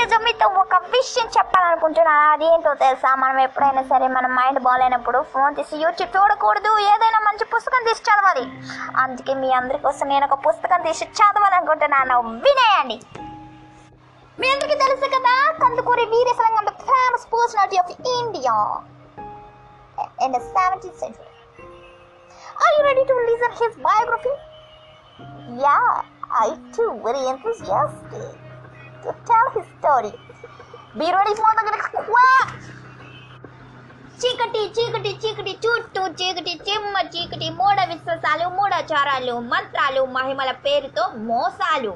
ఈరోజు మీతో ఒక విషయం చెప్పాలనుకుంటున్నాను అదేంటో తెలుసా? మనం ఎప్పుడైనా సరే మన మైండ్ బాగాలేనప్పుడు ఫోన్ తీసి యూట్యూబ్ చూడకూడదు. ఏదైనా మంచి పుస్తకం తీసి చదవాలి. అందుకే మీ అందరి కోసం నేను ఒక పుస్తకం తీసి చదవాలనుకుంటున్నాను. వినేయండి. మీ అందరికీ తెలుసు కదా Kandukuri Veeresalingam the famous personality of India in the 17th century are you ready to listen his biography yeah I too very enthusiastic. To tell his story. Be ready for the next quack! చీకటి చీకటి చీకటి చుట్టూ చీకటి చిమ్మ చీకటి మూఢ విశ్వాసాలు మూఢాచారాలు మంత్రాలు మహిమల పేరుతో మోసాలు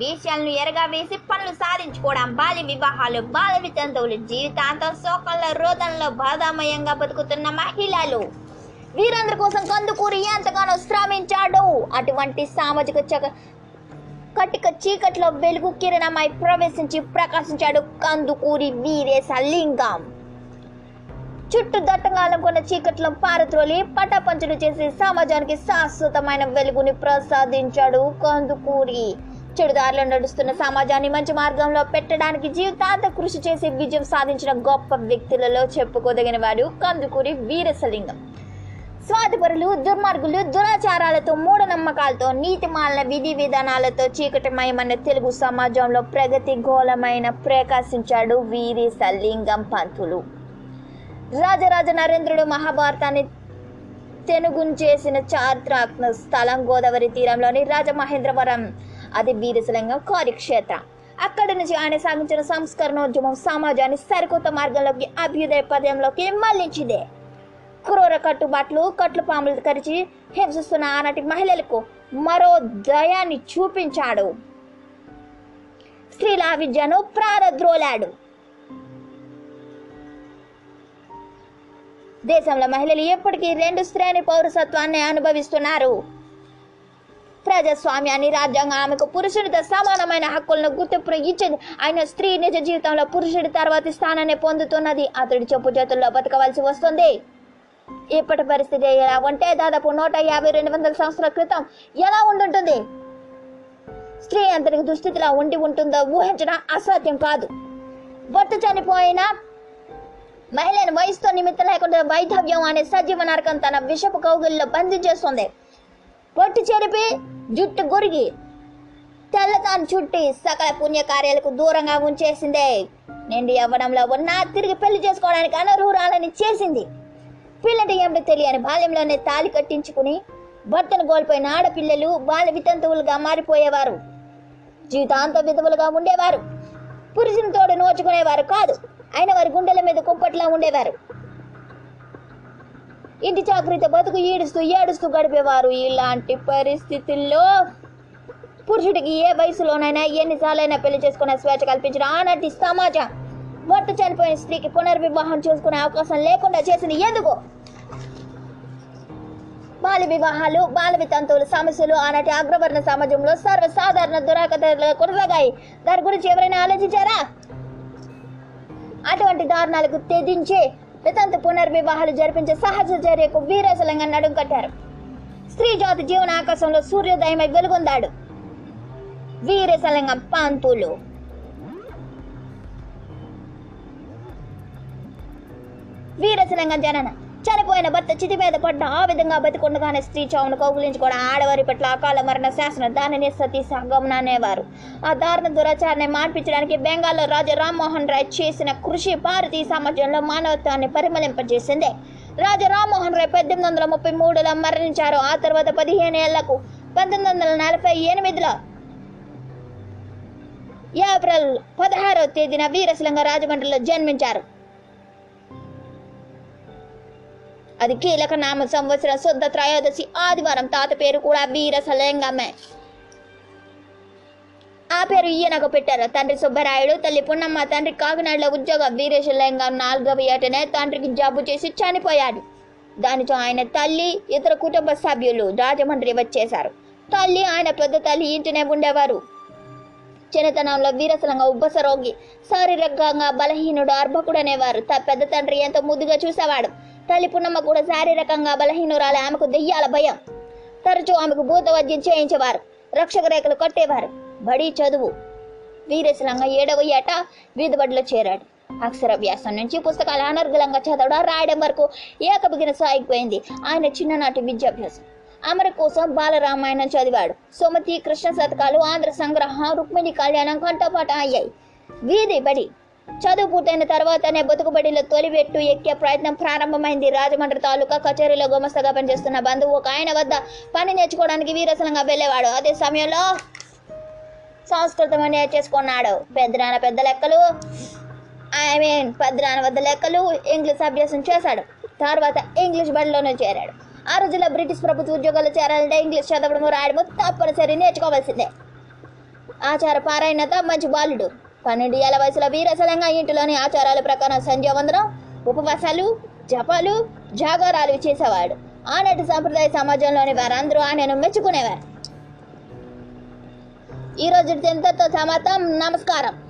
విషయాలను ఎరగా వేసి పనులు సాధించుకోవడం బాల్య వివాహాలు బాల వితంతువులు జీవితాంతం శోకంలో రోదంలో బాధామయంగా బతుకుతున్న మహిళలు వీరందరి కోసం కందుకూరి ఎంతగానో శ్రమించాడు అటువంటి సామాజిక చక కటిక చీకట్లో వెలుగు కిరణమై ప్రవేశించి ప్రకాశించాడు కందుకూరి వీరేశ లింగం. చుట్టూ దట్టంగా అలంకొన్న చీకట్లో పారత్రోలి పటాపంచులు చేసి సమాజానికి శాశ్వతమైన వెలుగుని ప్రసాదించాడు కందుకూరి. చెడుదారిలో నడుస్తున్న సమాజాన్ని మంచి మార్గంలో పెట్టడానికి జీవితాంత కృషి చేసి విజయం సాధించిన గొప్ప వ్యక్తులలో చెప్పుకోదగిన వాడు కందుకూరి వీరసలింగం స్వాతిపరులు దుర్మార్గులు దురాచారాలతో మూఢనమ్మకాలతో నీతిమాలిన విధి విధానాలతో చీకటిమయమైన తెలుగు సమాజంలో ప్రగతి గోళమైన ప్రకాశించాడు వీరేశలింగం పంతులు. రాజరాజ నరేంద్రుడు మహాభారతాన్ని తెనుగుంచేసిన చారిత్రాత్మక స్థలం గోదావరి తీరంలోని రాజమహేంద్రవరం. అది వీరసలింగం కార్యక్షేత్రం. అక్కడి నుంచి ఆయన సాగించిన సంస్కరణోద్యమం సమాజాన్ని సరికొత్త మార్గంలోకి అభ్యుదయ పదంలోకి మళ్ళించిందే క్రూర కట్టుబాట్లు కట్లు పాములు కరిచి హింసిస్తున్న ఆనాటి మహిళలకు మరో దయాన్ని చూపించాడు. స్త్రీల విద్యను ప్రారద్రోలాడు దేశంలో మహిళలు ఎప్పటికీ రెండు శ్రేణి పౌరసత్వాన్ని అనుభవిస్తున్నారు. ప్రజాస్వామ్యాన్ని రాజ్యాంగం ఆమెకు పురుషుడితో సమానమైన హక్కులను గుర్తింపును ఇచ్చింది. ఆయన స్త్రీ నిజ జీవితంలో పురుషుడి తర్వాతి స్థానాన్ని పొందుతున్నది అతడి చెప్పు చేతుల్లో బతకవలసి వస్తుంది. ఇప్పటి పరిస్థితి ఎలా ఉంటే దాదాపు నూట యాభై రెండు వందల సంవత్సరాల క్రితం ఎలా ఉండుంటుంది? స్త్రీ అంతటి దుస్థితిలో ఉండి ఉంటుందో ఊహించడం అసాధ్యం కాదు. భర్త చనిపోయిన మహిళను వయసుతో నిమిత్తం లేకుండా వైధవ్యం అనే సజీవ నరకం తన విషపు కౌగుల్లో బంధించేస్తుంది పొట్టు చెరిపి జుట్టు గురిగి తెల్లతాను చుట్టి సకల పుణ్యకార్యాలకు దూరంగా ఉంచేసిందే. నిండి అవ్వడంలో ఉన్న తిరిగి పెళ్ళి చేసుకోవడానికి అనర్హురాలని చేసింది. పిల్లటి ఏమిటో తెలియని బాల్యంలోనే తాలి కట్టించుకుని భర్తను కోల్పోయిన ఆడపిల్లలు బాల వితంతువులుగా మారిపోయేవారు. జీవితాంత విధవులుగా ఉండేవారు. పురుషుని తోడు నోచుకునేవారు కాదు అయిన వారి గుండెల మీద కుంపట్లా ఉండేవారు. ఇంటి చాకరీతో బతుకు ఈడుస్తూ ఏడుస్తూ గడిపేవారు. ఇలాంటి పరిస్థితుల్లో పురుషుడికి ఏ వయసులోనైనా ఎన్నిసార్లైనా పెళ్ళి చేసుకునే స్వేచ్ఛ కల్పించిన ఆనాటి సమాజం భర్త చనిపోయిన స్త్రీకి పునర్వివాహం చేసుకునే అవకాశం లేకుండా చేసింది ఎందుకు? బాల వివాహాలు బాల వితంతువుల సమస్యలు ఆనాటి అగ్రవర్ణ సమాజంలో సర్వసాధారణ దురాకతలు కొనసాగాయి. దాని గురించి ఎవరైనా ఆలోచించారా? అటువంటి దారుణాలకు తెదించే వితంతు పునర్వివాహాలు జరిపించే సహజ చర్యకు వీరసలంగా నడుం కట్టారు. స్త్రీ జాతి జీవన ఆకాశంలో సూర్యోదయమై వెలుగొందాడు. వీరేశలింగం పాంతులు. వీరసనంగా జనన చనిపోయిన భర్త చితి మీద పడ్డ ఆ విధంగా బతికుండగానే స్త్రీ చావును కౌగులించుకోవడం ఆడవారి పట్ల అకాల మరణ శాసన దానిని సతీ సహగమన అనేవారు. ఆ దారుణ దురాచారాన్ని మార్పించడానికి బెంగాల్లో రాజా రామ్మోహన్ రాయ్ చేసిన కృషి భారతీయ సమాజంలో మానవత్వాన్ని పరిమళింపజేసిందే. రాజా రామ్మోహన్ రాయ్ పద్దెనిమిది వందల ముప్పై మూడులో మరణించారు. ఆ తర్వాత పదిహేను ఏళ్ళకు పంతొమ్మిది వందల నలభై ఎనిమిదిలో ఏప్రిల్ పదహారవ తేదీన వీరశలంగా రాజమండ్రిలో జన్మించారు. అది కీలక నామ సంవత్సరం శుద్ధ త్రయోదశి ఆదివారం తాత పేరు కూడా వీరసలింగమే ఆ పేరు ఈయనకు పెట్టారు. తండ్రి సుబ్బరాయుడు తల్లి పున్నమ్మ తండ్రి కాకినాడలో ఉద్యోగం వీరేశలింగం నాలుగవ ఏటనే తండ్రికి జాబు చేసి చనిపోయాడు. దానితో ఆయన తల్లి ఇతర కుటుంబ సభ్యులు రాజమండ్రి వచ్చేశారు. తల్లి ఆయన పెద్ద తల్లి ఇంటినే ఉండేవారు. చిన్నతనంలో వీరసలంగా ఉబ్బస రోగి శారీరకంగా బలహీనుడు అర్భకుడు అనేవారు త పెద్ద తండ్రి ఎంతో ముద్దుగా చూసేవాడు. తల్లి పున్నమ్మ కూడా శారీరకంగా బలహీనురాలి ఆమెకు దెయ్యాల భయం. తరచూ ఆమెకు భూతవద్యం చేయించేవారు. రక్షక రేఖలు కట్టేవారు. బడి చదువు. వీరేశలంగా ఏడవ ఏట వీధిబడిలో చేరాడు. అక్షరాభ్యాసం నుంచి పుస్తకాలు అనర్గలంగా చదవడం రాయడం వరకు ఏకబిగిన సాగిపోయింది. ఆయన చిన్ననాటి విద్యాభ్యాసం. అమర కోసం బాలరామాయణం చదివాడు. సుమతి కృష్ణ శతకాలు ఆంధ్ర సంగ్రహం రుక్మిణి కళ్యాణం కంఠపాఠం అయ్యాయి. వీధి బడి. చదువు పూర్తయిన తర్వాతనే బతుకుబడిలో తొలిబెట్టు ఎక్కే ప్రయత్నం ప్రారంభమైంది. రాజమండ్రి తాలూకా కచేరీలో గుమస్తగా పనిచేస్తున్న బంధువు ఒక ఆయన వద్ద పని నేర్చుకోవడానికి వీరసలంగా వెళ్ళేవాడు. అదే సమయంలో సంస్కృతం నేర్చేసుకున్నాడు. పెద్దనాన్న పెద్ద లెక్కలు ఐ మీన్ పెద్దనాన్న వద్ద లెక్కలు ఇంగ్లీష్ అభ్యాసం చేశాడు. తర్వాత ఇంగ్లీష్ బడిలోనే చేరాడు. ఆ రోజుల్లో బ్రిటిష్ ప్రభుత్వ ఉద్యోగాలు చేరాలంటే ఇంగ్లీష్ చదవడము రాయడము తప్పనిసరి నేర్చుకోవాల్సిందే. ఆచార పారాయణత మంచి బాలుడు. పన్నెండు ఏళ్ళ వయసులో వీరసలంగా ఇంటిలోని ఆచారాల ప్రకారం సంధ్యావందనం ఉపవాసాలు జపాలు జాగారాలు చేసేవాడు. ఆనాటి సాంప్రదాయ సమాజంలోని వారందరూ ఆయనను మెచ్చుకునేవారు. ఈ రోజు ఎంతతో సమాతం నమస్కారం.